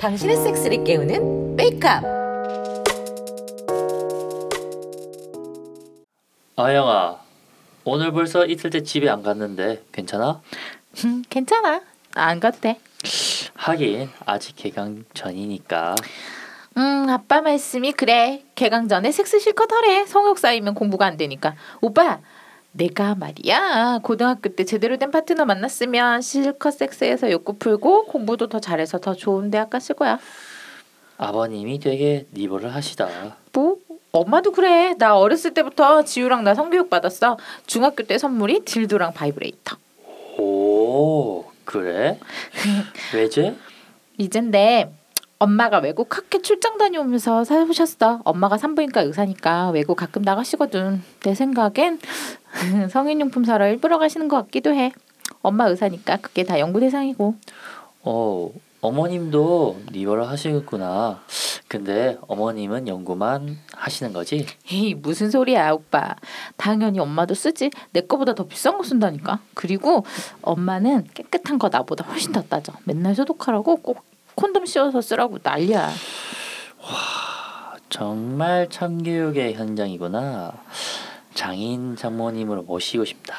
당신의 섹스를 깨우는 메이크업. 아영아, 오늘 벌써 이틀째 집에 안 갔는데 괜찮아? 음, 괜찮아. 안 돼. 하긴 아직 개강 전이니까. 음, 아빠 말씀이 그래. 개강 전에 섹스 실컷 하래. 성욕 쌓이면 공부가 안 되니까. 오빠, 내가 말이야. 고등학교 때 제대로 된 파트너 만났으면 실컷 섹스해서 욕구 풀고 공부도 더 잘해서 더 좋은 대학 갔을 거야. 아버님이 되게 liberal하시다. 뭐? 엄마도 그래. 나 어렸을 때부터 지우랑 나 성교육 받았어. 중학교 때 선물이 딜도랑 바이브레이터. 오, 그래? 외제? 외젠데 엄마가 외국 학회 출장 다녀오면서 사오셨어. 엄마가 산부인과 의사니까 외국 가끔 나가시거든. 내 생각엔 성인용품 사러 일부러 가시는 것 같기도 해. 엄마 의사니까 그게 다 연구 대상이고. 어, 어머님도 니버를 하시겠구나. 근데 어머님은 연구만 하시는 거지? 에이 무슨 소리야 오빠. 당연히 엄마도 쓰지. 내 거보다 더 비싼 거 쓴다니까. 그리고 엄마는 깨끗한 거 나보다 훨씬 더 따져. 맨날 소독하라고 꼭 콘돔 씌워서 쓰라고 난리야. 정말 참교육의 현장이구나. 장인 장모님으로 모시고 싶다.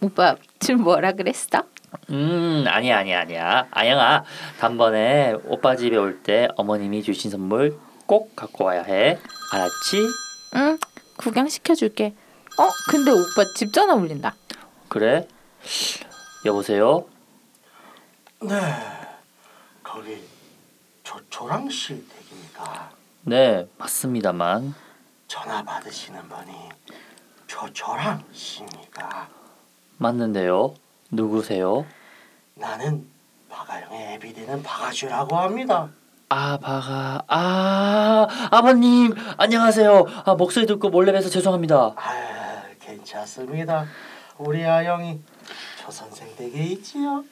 오빠 지금 뭐라 그랬어? 음 아니야 아니야 아니야 아영아 단번에 오빠 집에 올 때 어머님이 주신 선물 꼭 갖고 와야 해 알았지? 응, 구경 시켜줄게. 어, 근데 오빠 집 전화 울린다. 그래? 여보세요? 네, 거기 조초랑 씨 댁입니까? 네 맞습니다만 전화 받으시는 분이 조초랑 씨입니까? 맞는데요 누구세요? 나는 박아영의 애비 되는 박아주라고 합니다. 아 바가 아 아버님 안녕하세요 아 목소리 듣고 몰래 뵈서 죄송합니다 아, 괜찮습니다. 우리 아영이 조 선생 댁에 있지요.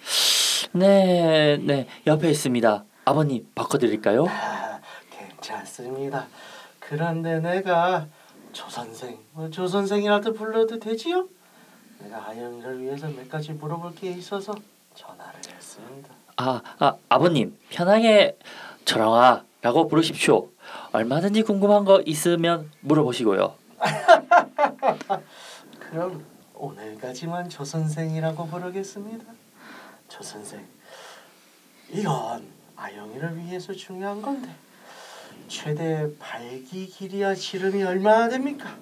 네 네 옆에 있습니다 아버님 바꿔 드릴까요? 아, 괜찮습니다. 그런데 내가 조 선생, 뭐조 선생이라도 불러도 되지요? 내가 아영이를 위해서 몇 가지 물어볼 게 있어서 전화를 했습니다. 아, 아 아버님 편하게 저랑아라고 부르십시오. 얼마든지 궁금한 거 있으면 물어보시고요. 그럼 오늘까지만 조 선생이라고 부르겠습니다. 조 선생, 이건 아영이를 위해서 중요한 건데 최대 발기 길이와 지름이 얼마나 됩니까?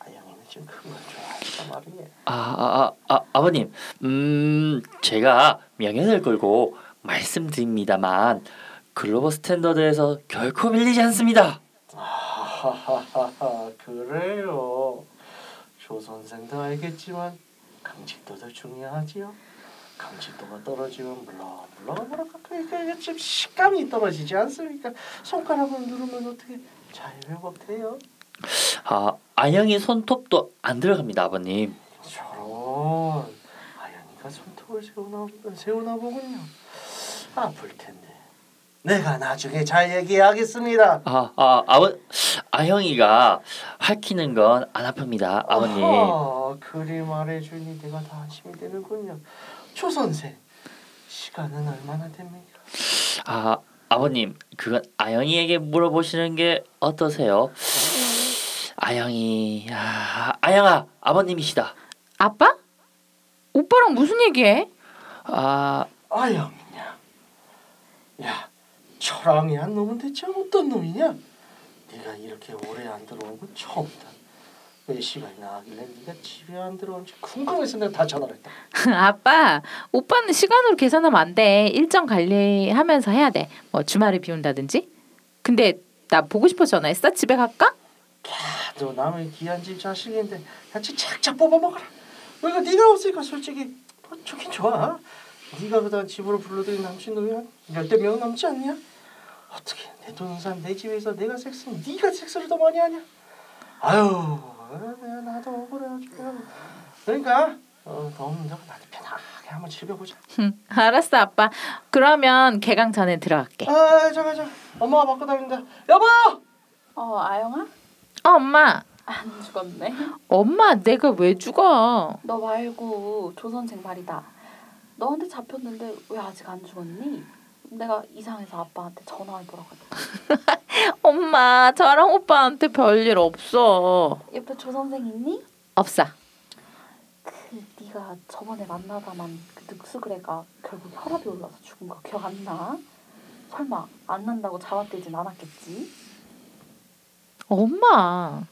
아영이는 좀 큰 걸 좋아한단 말이에요. 아, 아, 아, 아 아 버님, 음 제가 명예를 걸고 말씀드립니다만 글로벌 스탠더드에서 결코 밀리지 않습니다. 하하하하 그래요. 조 선생도 알겠지만 강직도도 중요하지요. 강직도가 떨어지면 뭐랄까 그게 좀 식감이 떨어지지 않습니까? 손가락을 누르면 어떻게 잘 회복돼요? 아 아영이 손톱도 안 들어갑니다, 아버님. 저런 아연이가 손톱을 세우나 세우나 보군요. 아플 텐데. 내가 나중에 잘 얘기하겠습니다. 아, 아, 아버 아영이가 할퀴는 건 안 아픕니다, 아버님. 아하, 그리 말해주니 내가 더 안심이 되는군요. 조 선생, 시간은 얼마나 됩니까? 아 아버님 그건 아영이에게 물어보시는 게 어떠세요? 아영이 아, 아영아 아버님이시다. 아빠? 오빠랑 무슨 얘기해? 아 아영이냐? 야, 철왕이란 놈은 대체 어떤 놈이냐? 네가 이렇게 오래 안 들어온 건 처음이다. 몇 시간이나 하길래 네가 집에 안 들어온지 궁금해서 내가 다 전화를 했다. 아빠, 오빠는 시간으로 계산하면 안 돼. 일정 관리하면서 해야 돼. 뭐 주말을 비운다든지. 근데 나 보고 싶어서 전화했어. 집에 갈까? 야, 너 남의 귀한 집 자식인데 같이 착착 뽑아 먹어라. 내가 네가 없으니까 솔직히 뭐 좋긴 좋아. 네가 그동안 집으로 불러들인 남친 놈이 한 열대 명 넘지 않냐? 어떻게 내 돈은 산내 집에서 내가 섹스는 네가 섹스를 더 많이 하냐? 아유, 내가 나도 억울해가지고 그러니까 어, 너 없는 데고 나도 편하게 한번 집에 보자. 응, 알았어, 아빠. 그러면 개강 전에 들어갈게. 아, 잠깐 잠깐. 엄마가 바꿔 달린다. 여보! 어, 아영아? 어, 엄마. 안 죽었네. 엄마 내가 왜 죽어? 너 말고 조 선생 말이다. 너한테 잡혔는데 왜 아직 안 죽었니? 내가 이상해서 아빠한테 전화해 보라고 했다. 엄마 저랑 오빠한테 별일 없어. 옆에 조 선생 있니? 없어. 그 네가 저번에 만나다만 그 늑수그레가 결국 혈압이 올라서 죽은 거 기억 안 나? 설마 안 난다고 잡아떼진 않았겠지? 엄마.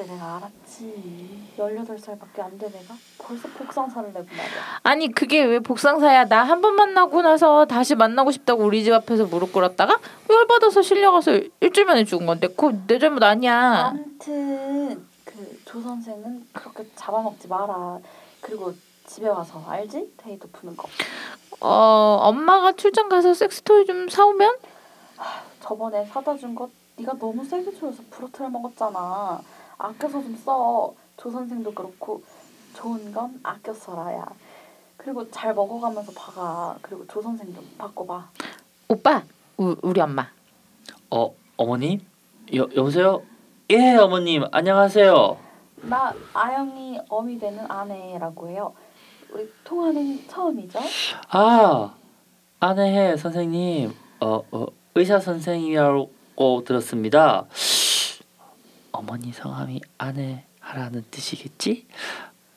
그때 내가 알았지. 18살밖에 안 된 애가 벌써 복상사를 내고 말이야. 아니 그게 왜 복상사야? 나 한 번 만나고 나서 다시 만나고 싶다고 우리 집 앞에서 무릎 꿇었다가 열받아서 실려가서 일주일 만에 죽은 건데 그거 내 잘못 아니야. 아무튼 그 조 선생은 그렇게 잡아먹지 마라. 그리고 집에 와서 알지? 데이트 푸는 거. 어 엄마가 출장 가서 섹스토이 좀 사오면? 저번에 사다 준 거 네가 너무 세게 줘서 부러뜨려 먹었잖아. 아껴서 좀 써. 조 선생도 그렇고 좋은 건 아껴 써라야. 그리고 잘 먹어가면서 봐가. 그리고 조 선생 좀 바꿔봐. 오빠 우, 우리 엄마. 어 어머님 여 여보세요? 예 어머님 안녕하세요. 나 아영이 어미 되는 아내라고 해요. 우리 통화는 처음이죠? 아 안해 선생님 어, 어 의사 선생님이라고 들었습니다. 어머니 성함이 아내하라는 뜻이겠지?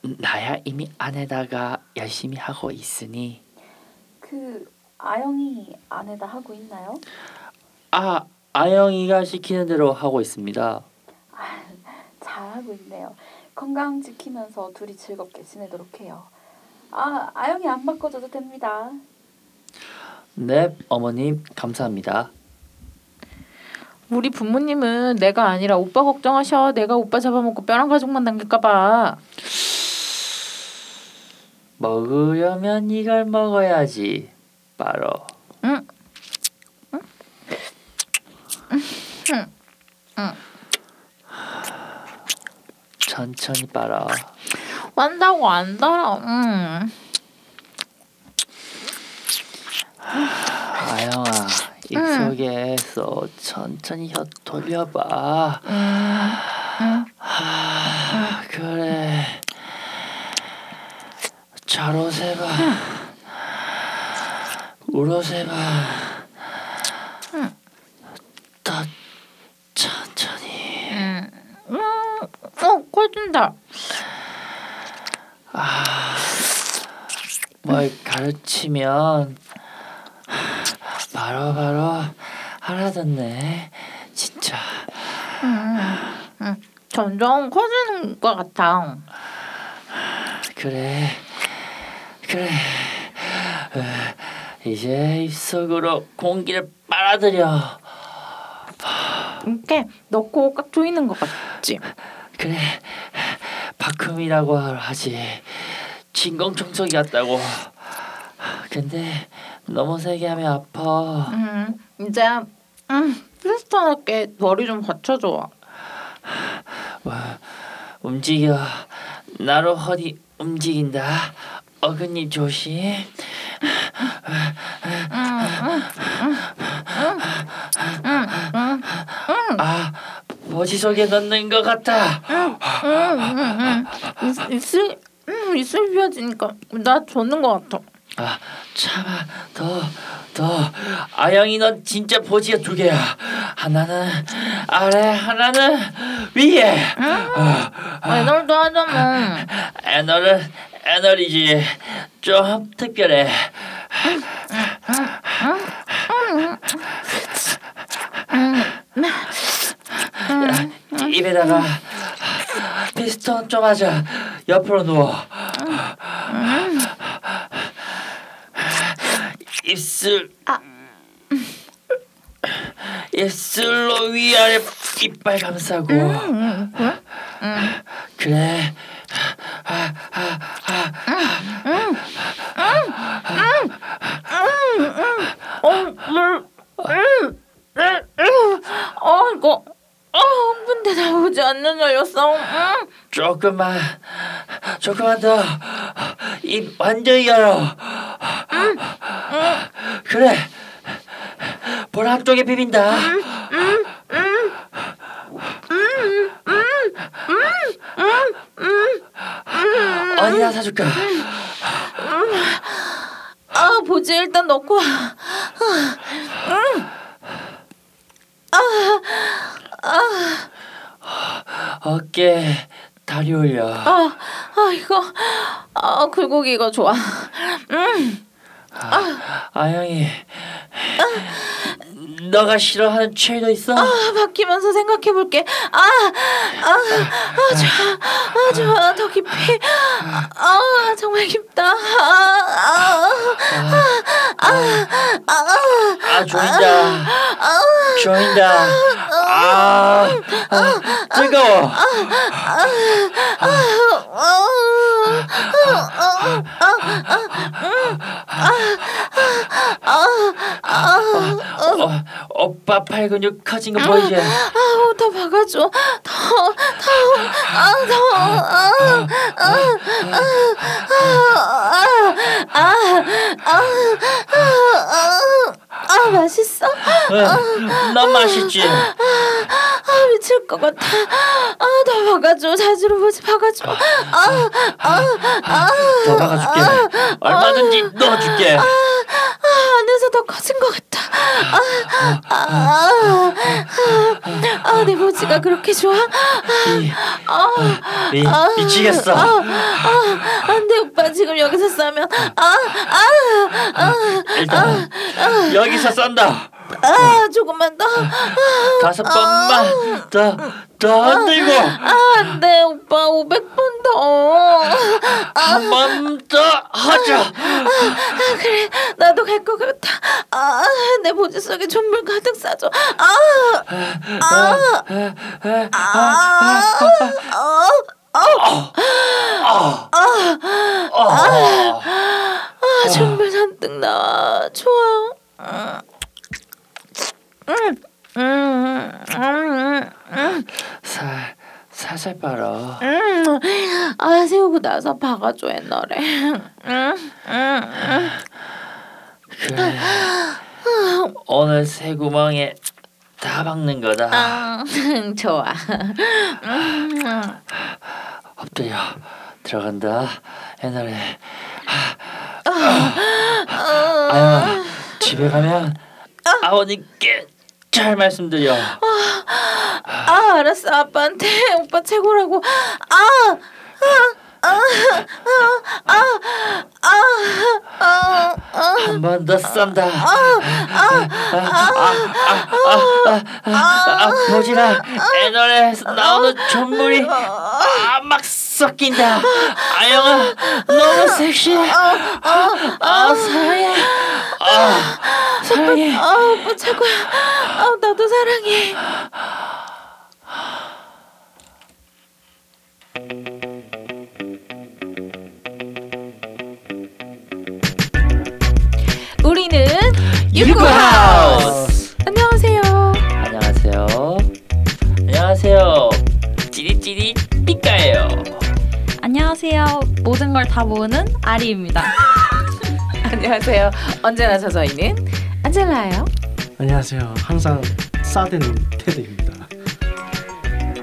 나야 이미 아내다가 열심히 하고 있으니 그 아영이 아내다 하고 있나요? 아 아영이가 시키는 대로 하고 있습니다. 잘하고 있네요. 건강 지키면서 둘이 즐겁게 지내도록 해요. 아, 아영이 안 바꿔줘도 됩니다. 네 어머님 감사합니다. 우리 부모님은 내가 아니라 오빠 걱정하셔. 내가 오빠 잡아먹고 뼈랑 가족만 남길까봐. 먹으려면 이걸 먹어야지. 바로. 응. 천천히 빨아. 완다고 안 달아. 음. 아영아, 입속에서 천천히 혀 돌려봐. 아, 그래. 좌로 세봐. 우로 세봐. 더 천천히. 음. 어, 꺼진다. 뭘 가르치면 바로 바로 알아듣네. 진짜. 점점 커지는 것 같아. 그래. 그래. 어, 이제 입속으로 공기를 빨아들여. 이렇게 넣고 꽉 조이는 것 같지. 그래. 바쿰이라고 하지. 진공청소기 같다고. 근데 너무 세게 하면 아파. 음, 이제 음, 필스턴하게 머리 좀 받쳐줘. 와, 움직여. 나로 허리 움직인다. 어금니 조심. 아, 버지 속에 넣는 것 같아. 입- 입술 음, 입술 비어지니까 나 젖는 것 같아. 아, 참아. 더, 더. 아영이 넌 진짜 버지가 두 개야. 하나는 아래, 하나는 위에. 애널도 하잖아. 애널은 애널이지. 좀 특별해. 야, 입에다가 피스톤 좀 하자. 옆으로 누워. 입술. 입술로 위아래 이빨 감싸고. 그래. 어 이거 아, 흥분돼 나오지 않는 열렸어. 응? 조금만, 조금만 더. 입 완전히 열어. 그래. 보람 쪽에 비빈다. 응, 응, 응. 응, 응, 응, 응, 응. 어디다 사줄까? 아, 보지 일단 넣고 와. 어깨 다리 올려. 아, 아 이거 아 굴곡이가 좋아. 음. 아영이 너가 싫어하는 트레이더 있어? 아 바뀌면서 생각해 볼게. 아, 아, 아 좋아, 아 좋아, 더 깊이. 아, 아 정말 깊다. 아, 아, 아 조인다 조인다 아, 아 뜨거워 어, 오빠 팔 근육 커진 거 보이지? 아우 더 박아줘. 더, 더, 아, 더, 아, 아, 아, 아, 아, 아, 아, 아, 맛있어? 응, 넌 맛있지? 아 미칠 것 같아. 아더 박아줘. 자주로 보지 박아줘. 아, 아, 아, 더 박아줄게 얼마든지 넣어줄게 아, 더 커진 것 같아. 아, 아, 아, 아, 내 보지가 그렇게 좋아? 미, 미치겠어 안돼 오빠 지금 여기서 싸면 아, 아, 아, 일단 여기서 썬다 아, 조금만 더. 다섯 번만 더, 더 흔들고 아, 안돼 오빠 500번 더. 한 번 더 하자 아, 그래 나도 갈 것 같아. 아, 내 보지 속에 전물 가득 싸줘. 아, 아, 아, 어. 아. 음, 음, 음, 음, 살, 살살 빨아 음. 아, 세우고 나서 박아줘 옛날에. 음, 음, 음. 그래 오늘 새 구멍에 다 박는 거다 아, 좋아. 음, 엎드려 들어간다 옛날에 아영아 집에 가면 아버님께 잘 말씀드려 아, 알았어. 아빠한테 오빠 최고라고. 아, 아, 아, 아, 아, 아, 아. 한 번더 싼다. 아, 아, 보지라 애널에서 나오는 전물이 아, 막 섞인다. 아영아 너무 섹시해. 아 사랑해. 아 사랑해. 아, 최고야. 아, 나도 사랑해. 유쿠하우스. 안녕하세요. 안녕하세요 안녕하세요 찌릿찌릿 삐까예요 안녕하세요. 모든 걸 다 모으는 아리입니다. 안녕하세요. 언제나 저 저희는 안젤라예요. 안녕하세요. 항상 싸대는 테드입니다.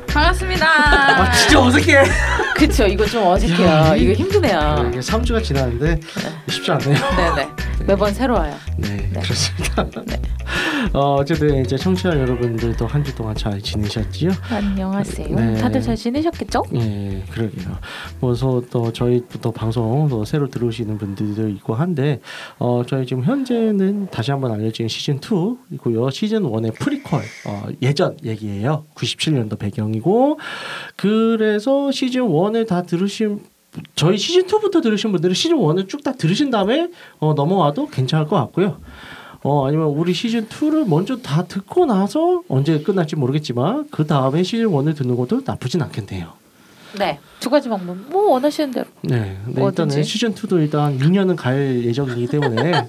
반갑습니다. 아 진짜 어색해. 그쵸 이거 좀 어색해요. 야, 이- 이거 힘드네요. 네, 이게 3주가 지났는데 쉽지 않네요. 네네. 매번 새로워요. 네, 네. 그렇습니다. 어, 어쨌든 이제 청취자 여러분들도 한 주 동안 잘 지내셨지요? 안녕하세요. 네. 다들 잘 지내셨겠죠? 예, 그러게요. 뭐서 또 저희 또 방송 또 새로 들어오시는 분들도 있고 한데 어 저희 지금 현재는 다시 한번 알려진 시즌 2이고요. 시즌 1의 프리퀄 어 예전 얘기예요. 97년도 배경이고 그래서 시즌 1을 다 들으신 저희 시즌 2부터 들으신 분들은 시즌 1을 쭉 다 들으신 다음에 어 넘어와도 괜찮을 것 같고요. 어 아니면 우리 시즌 2를 먼저 다 듣고 나서 언제 끝날지 모르겠지만 그 다음에 시즌 1을 듣는 것도 나쁘진 않겠네요. 네. 두 가지 방법. 뭐 원하시는 대로. 네, 근데 뭐든지. 일단은 시즌 2도 일단 2년은 갈 예정이기 때문에 아,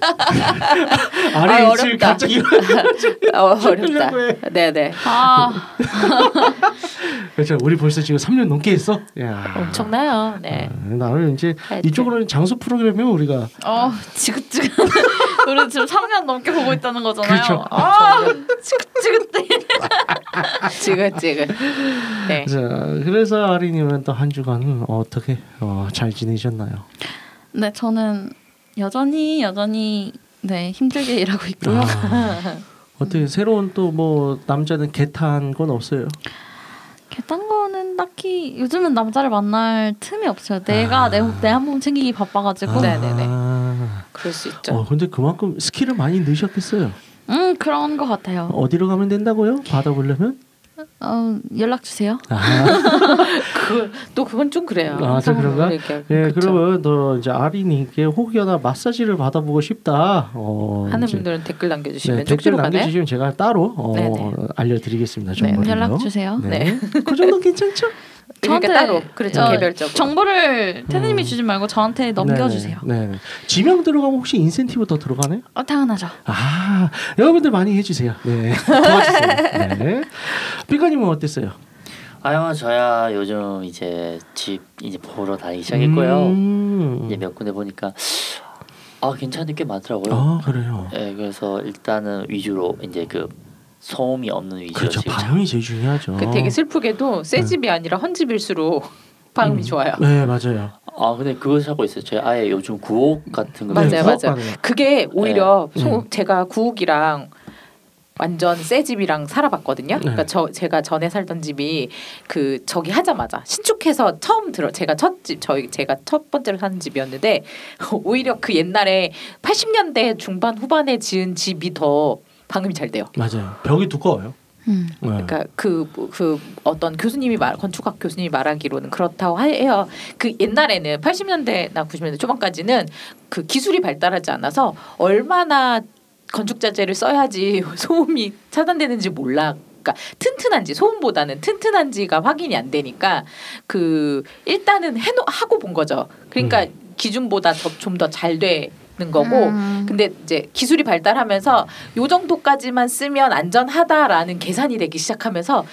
아래 있을 어렵다. 갑자기 어, 어렵다. 해. 네네. 아, 그렇죠. 우리 벌써 지금 3년 넘게 했어. 야. 엄청나요. 네. 아, 나는 이제 하여튼. 이쪽으로는 장수 프로그램이면 우리가 어 지긋지긋. 우리 지금 3년 넘게 보고 있다는 거잖아요. 그렇죠. 아 지긋지긋해. 지긋지긋. 네. 자 그래서 아리님은 또 한 주간 어떻게 어, 잘 지내셨나요? 네 저는 여전히 여전히 네 힘들게 일하고 있고요. 아, 어떻게 새로운 또 뭐 남자는 get한 건 없어요? get한 거는 딱히 요즘은 남자를 만날 틈이 없어요. 내가 아. 내내 한 몸 챙기기 바빠가지고. 네. 네네네. 아, 그럴 수 있죠. 어 근데 그만큼 skill을 많이 넣으셨겠어요. 음 그런 것 같아요. 어디로 가면 된다고요? 받아보려면? 어 연락 주세요. 아, 그, 또 그건 좀 그래요. 아, 또 그런가? 예, 그쵸. 그러면 너 이제 아린이께 혹여나 마사지를 받아보고 싶다. 어, 하는 이제, 분들은 댓글 네, 남겨주시면 댓글 쪽지로 가네. 남겨주시면 제가 따로 어, 네네. 알려드리겠습니다. 네, 정보를요. 연락 주세요. 네. 그 정도 괜찮죠? 그러니까 저한테- 따로 그렇죠 어, 개별적으로. 정보를 테드님이 음. 주지 말고 저한테 넘겨주세요. 네, 네. 지명 들어가면 혹시 인센티브 더 들어가나요? 어, 당연하죠. 아, 여러분들 많이 해주세요. 네, 도와주세요. 네. 삐까님은 어땠어요? 아유 저야 요즘 이제 집 이제 보러 다니기 시작했고요. 음. 이제 몇 군데 보니까 아 괜찮은 게꽤 많더라고요. 아 그래요. 예, 그래서 일단은 위주로 이제 그 소음이 없는 위주로 그렇죠. 지금 방음이 제일 중요하죠. 그 되게 슬프게도 새 집이 아니라 헌 집일수록 방음이 음. 좋아요. 네, 맞아요. 아 근데 그거 찾고 있어요. 제가 아예 요즘 구옥 같은 거 맞아요, 네, 맞아요. 그게 오히려 네. 소, 음. 제가 구욱이랑 완전 새 집이랑 살아봤거든요. 네. 그러니까 저 제가 전에 살던 집이 그 저기 하자마자 신축해서 처음 들어 제가 첫 집 저희 제가 첫 번째로 사는 집이었는데 오히려 그 옛날에 80년대 중반 후반에 지은 집이 더 방음이 잘 돼요. 맞아요. 벽이 두꺼워요. 음. 네. 그러니까 그그 어떤 교수님이 말 건축학 교수님이 말하기로는 그렇다고 하- 해요. 그 옛날에는 80년대나 90년대 초반까지는 그 기술이 발달하지 않아서 얼마나 건축 자재를 써야지 소음이 차단되는지 몰라. 그러니까 튼튼한지 소음보다는 튼튼한지가 확인이 안 되니까 그 일단은 해놓 하고 본 거죠. 그러니까 기준보다 좀더잘되 는 거고 음. 근데 이제 기술이 발달하면서 요 정도까지만 쓰면 안전하다라는 계산이 되기 시작하면서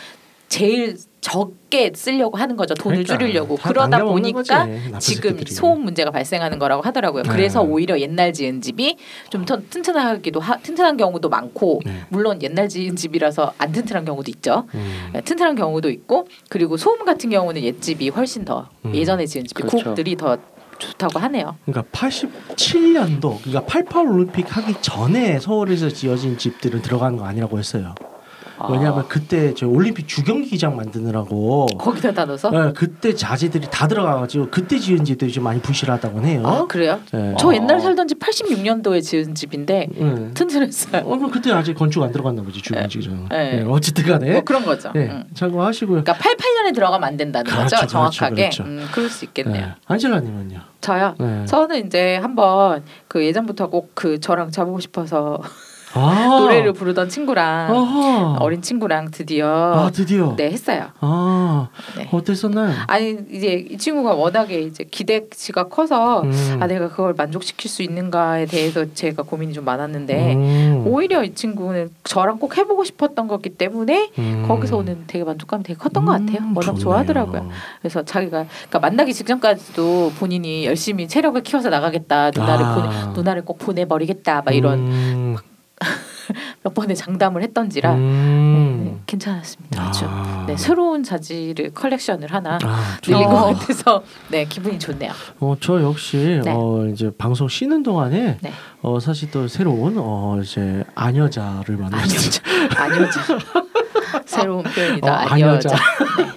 제일 적게 쓰려고 하는 거죠. 돈을 그러니까 줄이려고. 다 그러다 보니까 지금 새끼들이. 소음 문제가 발생하는 거라고 하더라고요. 네. 그래서 오히려 옛날 지은 집이 좀더 튼튼하기도 하, 튼튼한 경우도 많고 네. 물론 옛날 지은 집이라서 안 튼튼한 경우도 있죠. 음. 네, 튼튼한 경우도 있고 그리고 소음 같은 경우는 옛집이 훨씬 더 음. 예전에 지은 집이 그렇죠. 곡들이 더 좋다고 하네요. 그러니까 87년도 그러니까 88 올림픽 하기 전에 서울에서 지어진 집들은 들어가는 거 아니라고 했어요. 왜냐하면 그때 저 올림픽 주경기장 만드느라고 거기다 다 넣어서 네, 그때 자재들이 다 들어가가지고 그때 지은 집들이 좀 많이 부실하다고 해요. 아 그래요? 네. 저 어. 옛날 살던 집 86년도에 지은 집인데 네. 튼튼했어요. 어, 그럼 그때 아직 건축 안 들어갔나 보지 주경기장. 네. 네. 어쨌든간에 뭐 그런 거죠. 네, 응. 참고하시고요. 그러니까 88년에 들어가면 안 된다는 그렇죠, 거죠. 그렇죠, 정확하게. 그렇죠. 음, 그럴 수 있겠네요. 네. 안젤라님은요? 저요. 네. 저는 이제 한번 그 예전부터 꼭 그 저랑 잡고 싶어서 아, 노래를 부르던 친구랑 아하. 어린 친구랑 드디어 아 드디어. 네 했어요. 아 네. 어땠었나요? 아니 이제 이 친구가 워낙에 이제 기대치가 커서 음. 아 내가 그걸 만족시킬 수 있는가에 대해서 제가 고민이 좀 많았는데 음. 오히려 이 친구는 저랑 꼭 해보고 싶었던 거기 때문에 음. 거기서 오는 되게 만족감이 되게 컸던 것 같아요. 음, 워낙 좋네요. 좋아하더라고요. 그래서 자기가 그러니까 만나기 직전까지도 본인이 열심히 체력을 키워서 나가겠다 누나를 아. 보내 누나를 꼭 보내버리겠다 막 이런 음. 몇 번의 장담을 했던지라 음. 네, 괜찮았습니다. 아주 아. 네, 새로운 자질을 컬렉션을 하나 아, 늘린 어. 것 같아서 네 기분이 좋네요. 어, 저 역시 네. 어, 이제 방송 쉬는 동안에 네. 어, 사실 또 새로운 어, 이제 아녀자를 만났어요. 아니오자 새로운 표현이다. 어, 아니오자.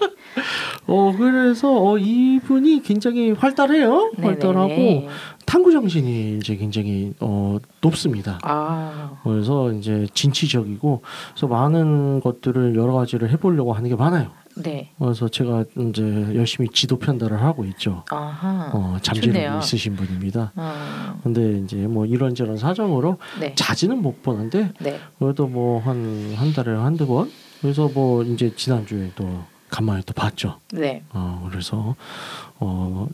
어, 그래서 어, 이분이 굉장히 활달해요. 활달하고 네네네. 탐구 정신이 이제 굉장히 어, 높습니다. 아 그래서 이제 진취적이고 그래서 많은 것들을 여러 가지를 해보려고 하는 게 많아요. 네. 그래서 제가 이제 열심히 지도 편달을 하고 있죠. 아하. 어, 잠재력이. 있으신 분입니다. 아, 근데 이제 뭐 이런저런 사정으로 네. 자주는 못 보는데 네. 그래도 뭐 한 한 달에 한두 번 그래서 뭐 이제 지난주에 또 간만에 또 봤죠. 네. 어 그래서 어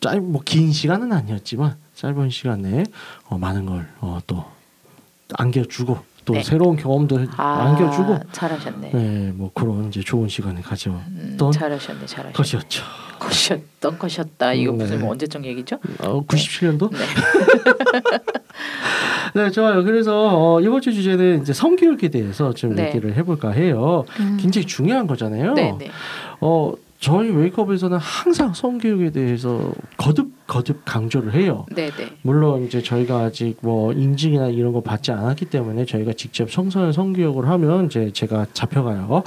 짧뭐 긴 시간은 아니었지만 짧은 시간에 어, 많은 걸 어, 또 안겨주고 또 네. 새로운 경험들 아, 안겨주고 잘하셨네. 네, 뭐 그런 이제 좋은 시간을 가져왔던 음, 잘하셨네, 잘하셨네. 것이었죠. 것이었던 것이었다. 이거 네. 무슨 뭐 언제적 얘기죠? 어, 97년도? 네. 네, 좋아요. 그래서 어, 이번 주 주제는 이제 성교육에 대해서 좀 네. 얘기를 해볼까 해요. 음. 굉장히 중요한 거잖아요. 네, 네. 어, 저희 웨이크업에서는 항상 성교육에 대해서 거듭 거듭 강조를 해요. 네, 네. 물론 이제 저희가 아직 뭐 인증이나 이런 거 받지 않았기 때문에 저희가 직접 청소년 성교육을 하면 이제 제가 잡혀가요.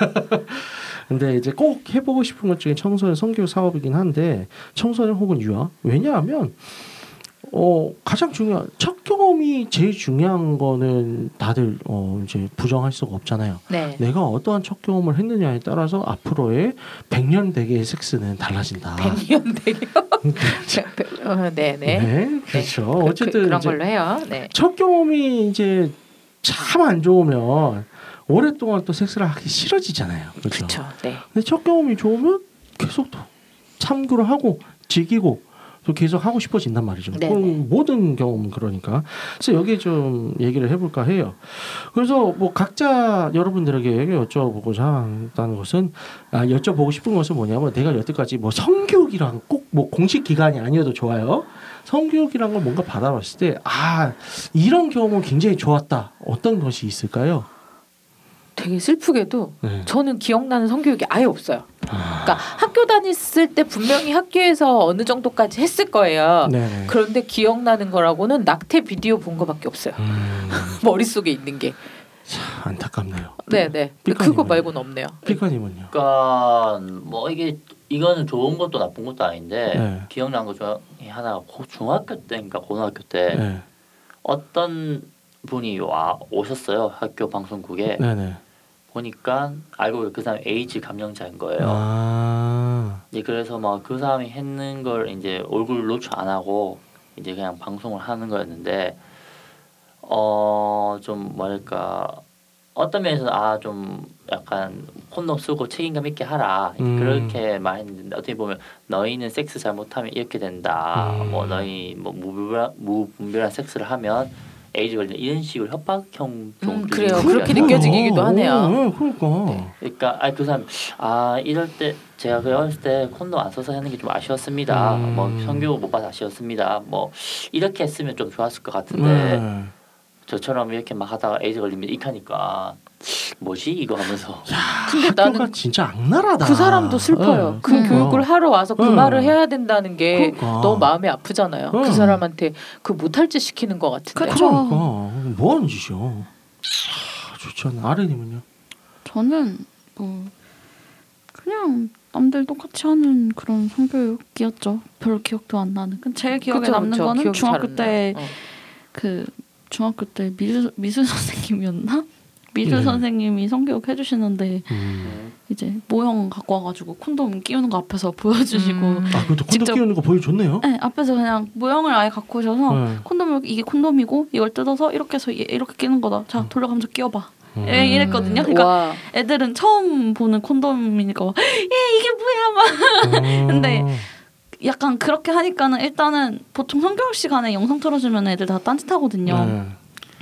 근데 이제 꼭 해보고 싶은 것 중에 청소년 성교육 사업이긴 한데 청소년 혹은 유아 왜냐하면 어 가장 중요한 첫 경험이 제일 중요한 거는 다들 어 이제 부정할 수가 없잖아요. 네. 내가 어떠한 첫 경험을 했느냐에 따라서 앞으로의 백년 대계의 섹스는 달라진다. 백년 대교. 어, 네, 네. 네, 그렇죠. 그, 어쨌든 그, 런 걸로 해요. 네. 첫 경험이 이제 참 안 좋으면 오랫동안 또 섹스를 하기 싫어지잖아요. 그렇죠. 그렇죠. 네. 근데 첫 경험이 좋으면 계속 또 참고를 하고 즐기고 또 계속 하고 싶어진단 말이죠. 네네. 그럼 모든 경험은 그러니까. 그래서 여기 좀 얘기를 해볼까 해요. 그래서 뭐 각자 여러분들에게 여쭤보고자 한다는 것은 아, 여쭤보고 싶은 것은 뭐냐면 내가 여태까지 뭐 성교육이랑 꼭 뭐 공식 기관이 아니어도 좋아요. 성교육이란 걸 뭔가 받아봤을 때 아 이런 경험은 굉장히 좋았다. 어떤 것이 있을까요? 되게 슬프게도 네. 저는 기억나는 성교육이 아예 없어요. 아, 그러니까 학교 다녔을 때 분명히 학교에서 어느 정도까지 했을 거예요. 네네. 그런데 기억나는 거라고는 낙태 비디오 본 거밖에 없어요. 음, 머릿속에 있는 게. 참 안타깝네요. 네, 네. 그거 말고는 없네요. 피카님은요? 그러니까 뭐 이게 이거는 좋은 것도 나쁜 것도 아닌데 네. 기억나는 것 중에 하나가 고- 중학교 때인가 고등학교 때 네. 어떤 분이 와 오셨어요 학교 방송국에 네네. 보니까 알고 보니 그 사람이 에이즈 감염자인 거예요. 아. 이제 그래서 막 그 사람이 했는 걸 이제 얼굴 노출 안 하고 이제 그냥 방송을 하는 거였는데 어 좀 뭐랄까 어떤 면에서는 아 좀 약간 콘돔 쓰고 책임감 있게 하라 음. 그렇게 말했는데 어떻게 보면 너희는 섹스 잘못하면 이렇게 된다 음. 뭐 너희 뭐 무분별한, 무분별한 섹스를 하면 에이즈 걸린다 이런 식으로 협박형 좀 음, 그래요. 그렇게 느껴지기도 하네요. 네, 그러니까. 네. 그러니까 아 그 사람 아 이럴 때 제가 그 어렸을 때 콘돔 안 써서 하는 게 좀 아쉬웠습니다. 음. 뭐 성교육 못 받아 아쉬웠습니다. 뭐 이렇게 했으면 좀 좋았을 것 같은데 네. 저처럼 이렇게 막 하다가 에이즈 걸리면 익하니까 뭐지 이거 하면서 근데 나는 진짜 악랄하다. 그 사람도 슬퍼요. 네, 그 그러니까. 교육을 하러 와서 그 네. 말을 해야 된다는 게 그러니까. 너무 마음이 아프잖아요. 네. 그 사람한테 그 못할 짓 시키는 것 같은데. 그쵸. 그러니까 뭐 하는 짓이야. 아, 좋지 않아. 아르님은요? 저는 뭐 그냥 남들 똑같이 하는 그런 성교육이었죠. 별로 기억도 안 나는. 근데 제일 기억에 그쵸, 남는 그쵸. 거는 중학교 안때 나요. 어. 그 중학교 때 미술 미술 선생님이었나? 미술 네. 선생님이 성교육 해주시는데 음. 이제 모형 갖고 와가지고 콘돔 끼우는 거 앞에서 보여주시고 음. 아, 그것도 콘돔 직접- 끼우는 거 보여줬네요. 네, 앞에서 그냥 모형을 아예 갖고 오셔서 네. 콘돔을 이게 콘돔이고 이걸 뜯어서 이렇게 해서 얘- 이렇게 끼는 거다. 자 돌려가면서 끼워봐. 음. 예, 이랬거든요. 그러니까 와. 애들은 처음 보는 콘돔이니까 막, 예 이게 뭐야 막 음. 근데 약간 그렇게 하니까는 일단은 보통 성교육 시간에 영상 틀어주면 애들 다 딴짓하거든요. 네.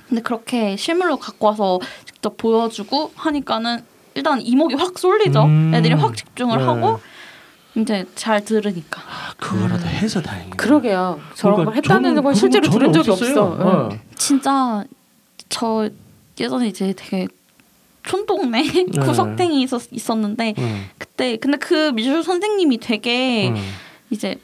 근데 그렇게 실물로 갖고 와서 직접 보여주고 하니까는 일단 이목이 확 쏠리죠. 음. 애들이 확 집중을 네. 하고 이제 잘 들으니까. 아, 그거라도 해서 다행이네. 그러게요. 저런 그러니까 걸 했다는 그런 실제로 거 들은 적이 없었어요. 없어. 응. 네. 진짜 저 예전에 이제 되게 촌동네 구석탱이 있었, 있었는데 음. 그때 근데 그 미술 선생님이 되게 음. 이제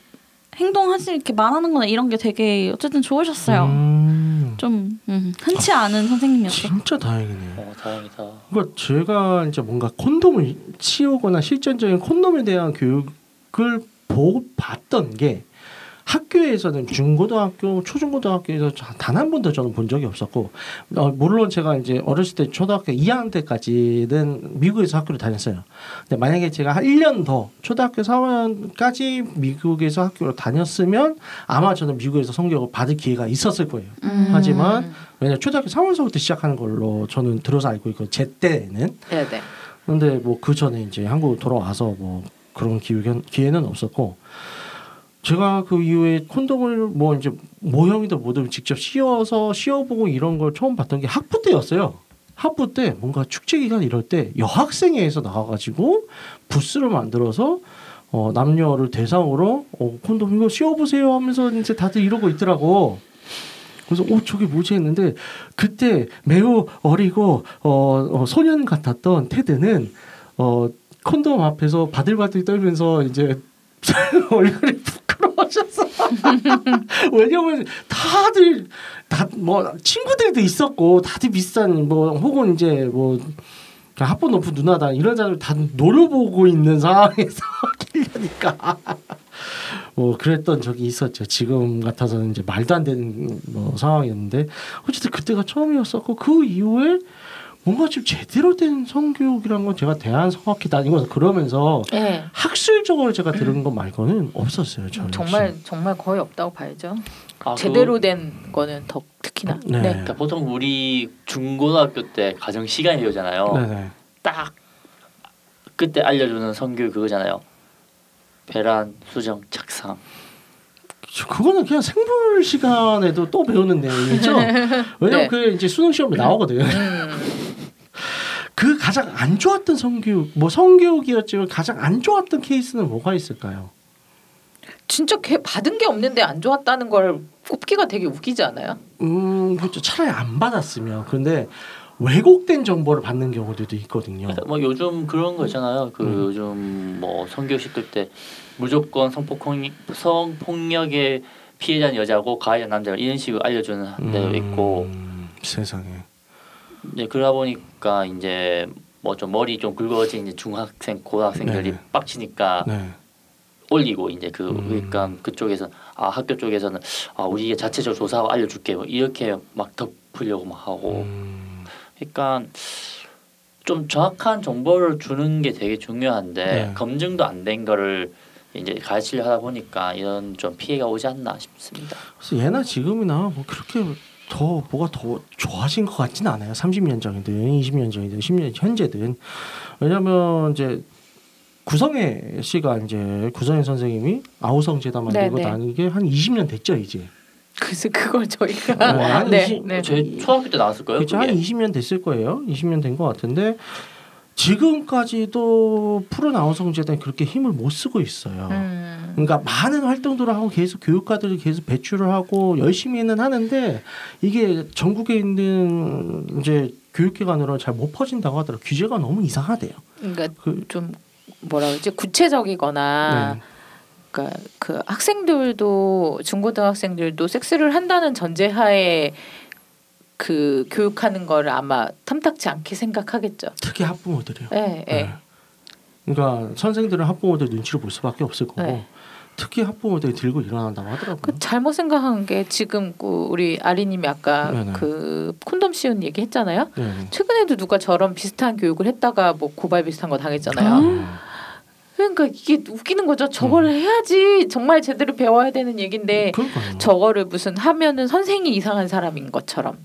행동하실 이렇게 말하는 거나 이런 게 되게 어쨌든 좋으셨어요. 음. 좀 음, 흔치 않은 선생님이었죠. 진짜 다행이네요. 어 다행이다. 그러니까 제가 이제 뭔가 콘돔을 치우거나 실전적인 콘돔에 대한 교육을 보 봤던 게 학교에서는 중고등학교, 초중고등학교에서 단 한 번도 저는 본 적이 없었고 어, 물론 제가 이제 어렸을 때 초등학교 2학년 때까지는 미국에서 학교를 다녔어요. 근데 만약에 제가 한 1년 더 초등학교 3학년까지 미국에서 학교를 다녔으면 아마 저는 미국에서 성격을 받을 기회가 있었을 거예요. 음. 하지만 왜냐 면 초등학교 3월서부터 시작하는 걸로 저는 들어서 알고 있고 제 때는 네네. 근데 뭐 그 전에 이제 한국 돌아와서 뭐 그런 기회, 기회는 없었고 제가 그 이후에 콘돔을 뭐 이제 모형이든 뭐든 직접 씌워서 씌워보고 이런 걸 처음 봤던 게 학부 때였어요. 학부 때 뭔가 축제 기간 이럴 때 여학생회에서 나와가지고 부스를 만들어서 어, 남녀를 대상으로 어, 콘돔 이거 씌워보세요 하면서 이제 다들 이러고 있더라고. 그래서 오 저게 뭐지 했는데 그때 매우 어리고 어, 어 소년 같았던 테드는 어 콘돔 앞에서 바들바들 떨면서 이제 얼굴이 부끄러워져서 왜냐면 다들 다 뭐 친구들도 있었고 다들 비슷한 뭐 혹은 이제 뭐 학번 높은 누나다 이런 사람들 다 노려보고 있는 상황에서 하려니까 뭐 그랬던 적이 있었죠. 지금 같아서는 이제 말도 안 되는 뭐 상황이었는데 어쨌든 그때가 처음이었었고 그 이후에 뭔가 좀 제대로 된 성교육이란 건 제가 대한 성악회 다니면서 그러면서 예. 학술적으로 제가 들은 것 말고는 없었어요. 저는 정말 정말 거의 없다고 봐야죠. 아, 제대로 그, 된 거는 더 특히나. 네. 네. 그러니까 보통 우리 중고등학교 때 가정 시간이 되잖아요. 네네. 딱 그때 알려주는 성교 그거잖아요. 배란, 수정, 착상. 저 그거는 그냥 생물 시간에도 또 배우는 내용이죠. 왜냐면 네. 그게 이제 수능 시험에 나오거든. 음, 그 가장 안 좋았던 성교육, 뭐 성교육이었지만 가장 안 좋았던 케이스는 뭐가 있을까요? 진짜 걔 받은 게 없는데 안 좋았다는 걸 꼽기가 되게 웃기지 않아요? 음, 그렇죠. 차라리 안 받았으면. 그런데 왜곡된 정보를 받는 경우들도 있거든요. 뭐 요즘 그런 거 있잖아요. 그 음. 요즘 뭐 성교 시킬 때 무조건 성폭행 성폭력의 피해자는 여자고 가해자는 남자 이런 식으로 알려주는 데도 있고 음, 세상에. 이제 그러다 보니까 이제 뭐 좀 머리 좀 굵어진 이제 중학생 고등학생들이 네. 빡치니까 네. 올리고 이제 그 음. 그러니까 그쪽에서 아 학교 쪽에서는 아 우리 자체적으로 조사하고 알려줄게 뭐 이렇게 막 덮으려고 막 하고 음, 그러니까 좀 정확한 정보를 주는 게 되게 중요한데 네. 검증도 안 된 거를 이제 가르치려 하다 보니까 이런 좀 피해가 오지 않나 싶습니다. 그래서 예나 지금이나 뭐 그렇게 더 뭐가 더 좋아진 것 같지는 않아요. 30년 전이든 20년 전이든 10년 현재든 왜냐하면 이제 구성애 씨가 이제 구성애 선생님이 아우성 재단 만들고 네, 네. 다닌 게한 20년 됐죠 이제. 그래서 그걸 저희가 네, 한 네, 20, 네. 저희 초등학교 때 나왔을 거예요. 그렇죠. 한 그게. 20년 됐을 거예요. 20년 된 것 같은데 지금까지도 푸른 아우성 재단이 그렇게 힘을 못 쓰고 있어요. 음, 그러니까 많은 활동들을 하고 계속 교육가들을 계속 배출을 하고 열심히는 하는데 이게 전국에 있는 이제 교육기관으로 잘못 퍼진다고 하더라고 규제가 너무 이상하대요. 그러니까 그, 좀 뭐라 그러지 구체적이거나 네. 그러니까 그 학생들도 중고등학생들도 섹스를 한다는 전제하에 그 교육하는 걸 아마 탐탁치 않게 생각하겠죠. 특히 학부모들이요. 예, 예. 네. 그러니까 선생들은 학부모들 눈치를 볼 수밖에 없을 거고 네. 특히 학부모들이 들고 일어난다고 하더라고요. 그 잘못 생각한 게 지금 그 우리 아리님이 아까 네네. 그 콘돔 씌운 얘기 했잖아요. 네. 최근에도 누가 저런 비슷한 교육을 했다가 뭐 고발 비슷한 거 당했잖아요. 음. 그러니까 이게 웃기는 거죠. 저거를 해야지 정말 제대로 배워야 되는 얘기인데 그러니까요. 저거를 무슨 하면은 선생이 이상한 사람인 것처럼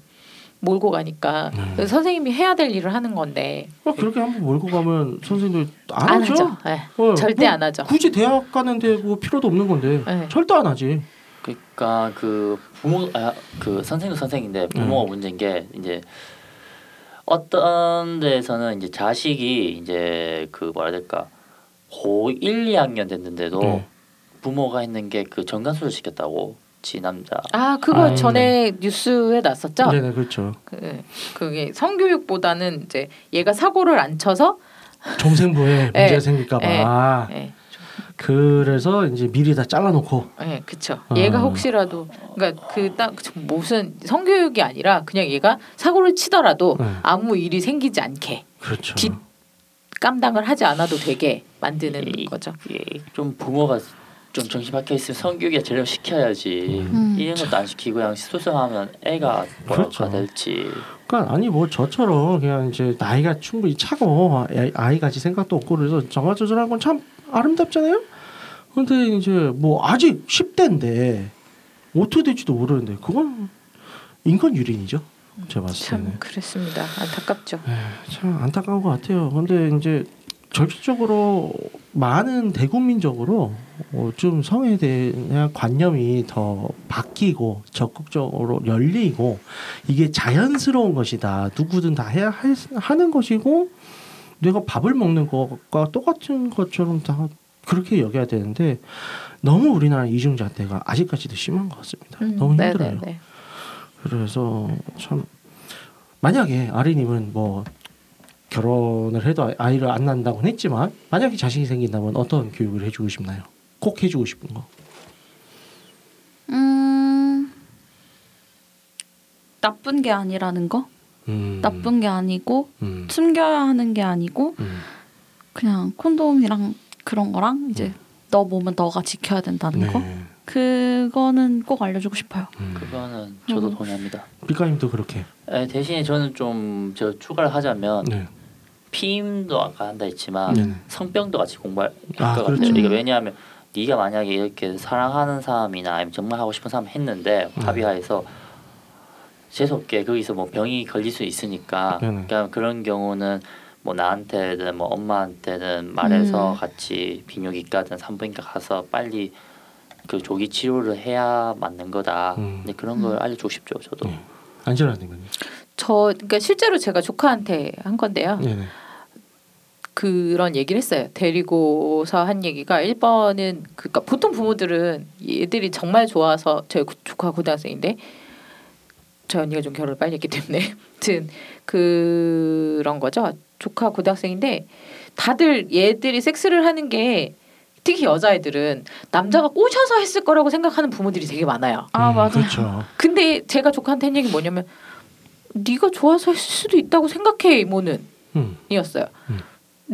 몰고 가니까 네. 선생님이 해야 될 일을 하는 건데 어, 그렇게 한번 몰고 가면 선생님들 안, 안 하죠. 하죠. 예. 어, 절대 뭐안 하죠. 굳이 대학 가는데 뭐 필요도 없는 건데 네. 절대 안 하지. 그러니까 그 부모 아, 그 선생도 선생인데 부모가 문제인 게 이제 어떤 데서는 이제 자식이 이제 그 뭐라 해야 될까 고1, 2학년 됐는데도 네. 부모가 했는 게그 정관수를 시켰다고 지 남자 아 그거 아, 전에 뉴스에 났었죠. 네네 그렇죠. 그 그게 성교육보다는 이제 얘가 사고를 안 쳐서 종생부에 네. 문제가 생길까봐. 네. 아, 예, 그래서 이제 미리 다 잘라놓고. 예, 그쵸. 아. 얘가 혹시라도 그러니까 그딱 무슨 성교육이 아니라 그냥 얘가 사고를 치더라도 네. 아무 일이 생기지 않게 그렇죠. 뒷- 깜당을 하지 않아도 되게 만드는 이- 거죠. 예, 좀 부모가 좀 정신 박혀 있으면 성교육에 제대로 시켜야지 음. 이런 것도 안 시키고 그냥 수성하면 애가 뭐가 그렇죠. 될지 그러니까 아니 뭐 저처럼 그냥 이제 나이가 충분히 차고 아이- 아이 같이 생각도 없고 그래서 정화 조절한 건 참 아름답잖아요. 근데 이제 뭐 아직 10대인데 어떻게 될지도 모르는데 그건 인권 유린이죠. 제가 봤을 참 때는. 그랬습니다. 안타깝죠. 참 안타까운 것 같아요. 근데 이제 절대적으로 많은 대국민적으로 어, 좀 성에 대한 관념이 더 바뀌고 적극적으로 열리고 이게 자연스러운 것이다. 누구든 다 해야 할, 하는 것이고 내가 밥을 먹는 것과 똑같은 것처럼 다 그렇게 여겨야 되는데 너무 우리나라 이중잣대가 아직까지도 심한 것 같습니다. 음, 너무 네, 힘들어요. 네, 네. 그래서 참 만약에 아리님은 뭐 결혼을 해도 아이를 안 낳는다고는 했지만 만약에 자식이 생긴다면 어떤 교육을 해주고 싶나요? 꼭 해주고 싶은 거. 음 나쁜 게 아니라는 거 음, 나쁜 게 아니고 음, 숨겨야 하는 게 아니고 음, 그냥 콘돔이랑 그런 거랑 이제 너 몸은 너가 지켜야 된다는 네. 거 그거는 꼭 알려주고 싶어요. 음. 그거는 저도 음. 동의합니다. 삐까님도 그렇게. 에, 대신에 저는 좀 저 추가를 하자면 네. 피임도 아까 한다 했지만 네네. 성병도 같이 공부할 아, 것 그렇죠. 같아요. 이게 왜냐하면 네가 만약에 이렇게 사랑하는 사람이나 아니면 정말 하고 싶은 사람 했는데 음. 합의하에서 재수없게 거기서 뭐 병이 걸릴 수 있으니까 네네. 그러니까 그런 경우는 뭐 나한테든 뭐 엄마한테는 말해서 음. 같이 비뇨기과든 산부인과 가서 빨리 그 조기 치료를 해야 맞는 거다. 음. 근데 그런 걸 알려주고 싶죠, 저도. 네. 안젤라님은. 저 그러니까 실제로 제가 조카한테 한 건데요. 네네. 그런 얘기를 했어요. 데리고서 한 얘기가 1번은 그러니까 보통 부모들은 얘들이 정말 좋아서 제 조카 고등학생인데 저희 언니가 좀 결혼을 빨리 했기 때문에 아무튼 그런 거죠. 조카 고등학생인데 다들 얘들이 섹스를 하는 게 특히 여자애들은 남자가 꼬셔서 했을 거라고 생각하는 부모들이 되게 많아요. 아 음, 맞아요. 그렇죠. 근데 제가 조카한테 한 얘기 뭐냐면 네가 좋아서 했을 수도 있다고 생각해 이모는 음. 이었어요. 음.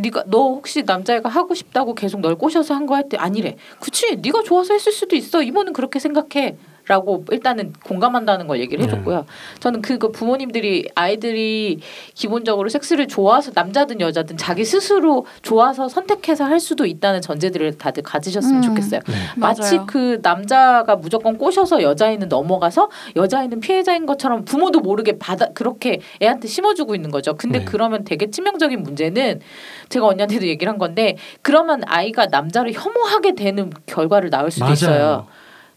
네가 너 혹시 남자애가 하고 싶다고 계속 널 꼬셔서 한거할때 아니래. 그치 네가 좋아서 했을 수도 있어. 이모는 그렇게 생각해. 라고 일단은 공감한다는 걸 얘기를 네. 해줬고요. 저는 그거 부모님들이 아이들이 기본적으로 섹스를 좋아서 남자든 여자든 자기 스스로 좋아서 선택해서 할 수도 있다는 전제들을 다들 가지셨으면 음. 좋겠어요. 네. 마치 맞아요. 그 남자가 무조건 꼬셔서 여자애는 넘어가서 여자애는 피해자인 것처럼 부모도 모르게 받아 그렇게 애한테 심어주고 있는 거죠. 근데 네. 그러면 되게 치명적인 문제는 제가 언니한테도 얘기를 한 건데 그러면 아이가 남자를 혐오하게 되는 결과를 낳을 수도 맞아요. 있어요.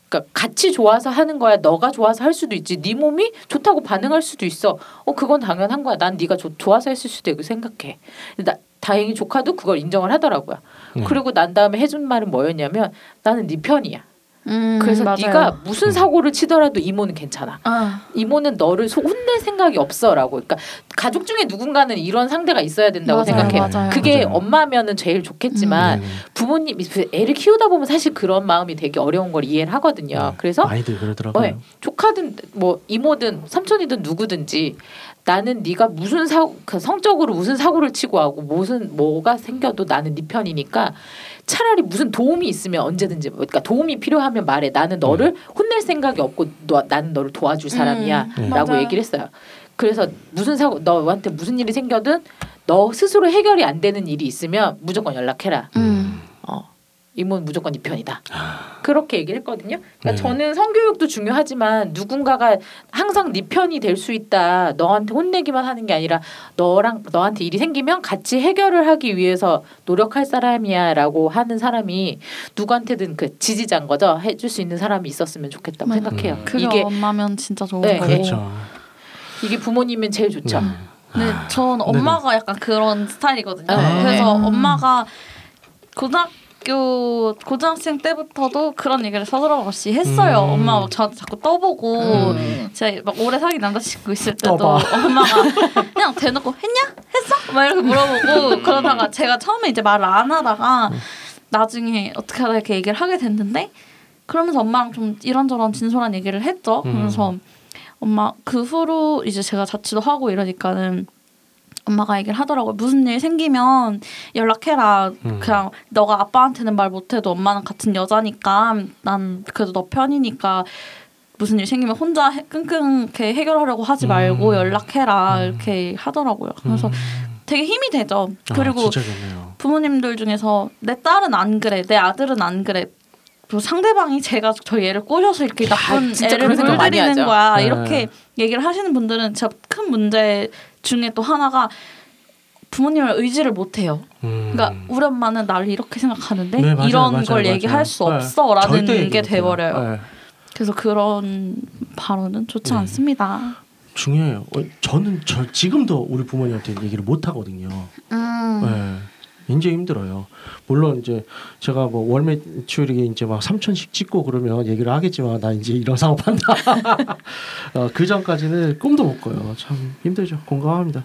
그러니까 같이 좋아서 하는 거야. 너가 좋아서 할 수도 있지. 네 몸이 좋다고 반응할 수도 있어. 어 그건 당연한 거야. 난 네가 좋- 좋아서 했을 수도 있고 생각해. 나 다행히 조카도 그걸 인정을 하더라고요. 네. 그리고 난 다음에 해준 말은 뭐였냐면 나는 네 편이야. 음, 그래서 맞아요. 네가 무슨 음. 사고를 치더라도 이모는 괜찮아. 아 이모는 너를 소- 혼낼 생각이 없어라고. 그러니까 가족 중에 누군가는 이런 상대가 있어야 된다고 맞아요, 생각해요. 맞아요. 그게 맞아요. 엄마면은 제일 좋겠지만 네네. 부모님이 애를 키우다 보면 사실 그런 마음이 되게 어려운 걸 이해를 하거든요. 네. 그래서 많이들 그러더라고요. 네. 조카든 뭐 이모든 삼촌이든 누구든지 나는 네가 무슨 사고 그 성적으로 무슨 사고를 치고 하고 무슨 뭐가 생겨도 나는 네 편이니까 차라리 무슨 도움이 있으면 언제든지 뭐, 그러니까 도움이 필요하면 말해 나는 너를 혼낼 생각이 없고 너, 나는 너를 도와줄 사람이야라고 네. 맞아요. 얘기를 했어요. 그래서 무슨 사고 너한테 무슨 일이 생겨든 너 스스로 해결이 안 되는 일이 있으면 무조건 연락해라. 음. 어. 이모는 무조건 네 편이다. 그렇게 얘기를 했거든요. 그러니까 네. 저는 성교육도 중요하지만 누군가가 항상 네 편이 될 수 있다. 너한테 혼내기만 하는 게 아니라 너랑 너한테 일이 생기면 같이 해결을 하기 위해서 노력할 사람이야라고 하는 사람이 누구한테든 그 지지자인 거죠. 해줄 수 있는 사람이 있었으면 좋겠다고 맞아요. 생각해요. 음. 이게 엄마면 진짜 좋은 네, 거고. 그렇죠. 이게 부모님은 제일 좋죠. 네. 근데 아, 전 네네. 엄마가 약간 그런 스타일이거든요. 네. 그래서 음. 엄마가 고등학교 고등학생 때부터도 그런 얘기를 서두르없이 했어요. 음. 엄마가 막 저한테 자꾸 떠보고 음. 제가 막 오래 사귄 남자친구 있을 때도. 엄마가 그냥 대놓고 했냐? 했어? 막 이렇게 물어보고 그러다가 제가 처음에 이제 말을 안 하다가 나중에 어떻게 하다 이렇게 얘기를 하게 됐는데 그러면서 엄마랑 좀 이런저런 진솔한 얘기를 했죠. 음. 그래서 엄마 그 후로 이제 제가 자취도 하고 이러니까는 엄마가 얘기를 하더라고요. 무슨 일 생기면 연락해라. 음. 그냥 너가 아빠한테는 말 못해도 엄마는 같은 여자니까 난 그래도 너 편이니까 무슨 일 생기면 혼자 해- 끙끙 이렇게 해결하려고 하지 말고 음. 연락해라 음. 이렇게 하더라고요. 그래서 음. 되게 힘이 되죠. 아, 그리고 좋네요. 부모님들 중에서 내 딸은 안 그래, 내 아들은 안 그래. 또 상대방이 제가 저 얘를 꼬셔서 이렇게 나쁜 진짜 애를 물들이는. 거야. 네. 이렇게 얘기를 하시는 분들은 진짜 큰 문제 중에 또 하나가 부모님을 의지를 못 해요. 음. 그러니까 우리 엄마는 나를 이렇게 생각하는데 네, 맞아요, 이런 맞아요, 걸 맞아요. 얘기할 수 네. 없어라는 얘기 게 못해요. 돼버려요. 네. 그래서 그런 발언은 좋지 네. 않습니다. 중요해요. 어, 저는 저 지금도 우리 부모님한테 얘기를 못 하거든요. 음. 네. 굉장히 힘들어요. 물론 이제 제가 뭐 월 매출이 이제 막 3천씩 찍고 그러면 얘기를 하겠지만 나 이제 이런 사업한다. 어, 그 전까지는 꿈도 못 꿔요. 참 힘들죠. 공감합니다.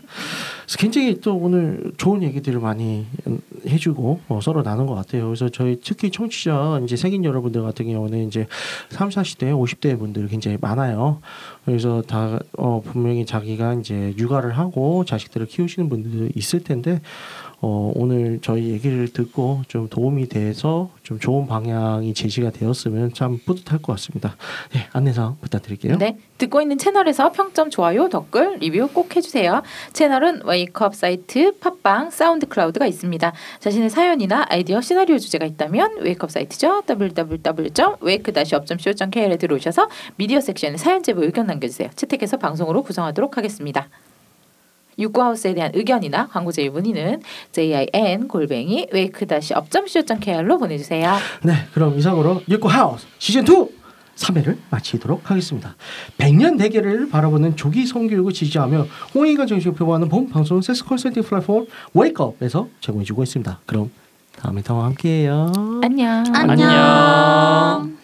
그래서 굉장히 또 오늘 좋은 얘기들을 많이 음, 해주고 어, 서로 나눈 것 같아요. 그래서 저희 특히 청취자 이제 생긴 여러분들 같은 경우는 이제 3, 40대, 50대 분들이 굉장히 많아요. 그래서 다 어, 분명히 자기가 이제 육아를 하고 자식들을 키우시는 분들도 있을 텐데 어, 오늘 저희 얘기를 듣고 좀 도움이 돼서 좀 좋은 방향이 제시가 되었으면 참 뿌듯할 것 같습니다. 네, 안내사항 부탁드릴게요. 네, 듣고 있는 채널에서 평점, 좋아요, 댓글, 리뷰 꼭 해주세요. 채널은 웨이크업 사이트, 팟빵, 사운드 클라우드가 있습니다. 자신의 사연이나 아이디어, 시나리오 주제가 있다면 웨이크업 사이트죠. www.wake-up.co.kr에 들어오셔서 미디어 섹션에 사연 제보 의견 남겨주세요. 채택해서 방송으로 구성하도록 하겠습니다. 육구하우스에 대한 의견이나 광고 제휴 문의는 jin 골뱅이 wake-up.co.kr로 보내주세요. 네, 그럼 이상으로 육구 하우스 시즌 2 3회를 마치도록 하겠습니다. 100년 대계를 바라보는 조기 성교육을 지지하며 홍익과 정식을 표방하는 본 방송 세스 컨설팅 플랫폼 웨이크업에서 제공해주고 있습니다. 그럼 다음에 더 함께해요. 안녕. 안녕.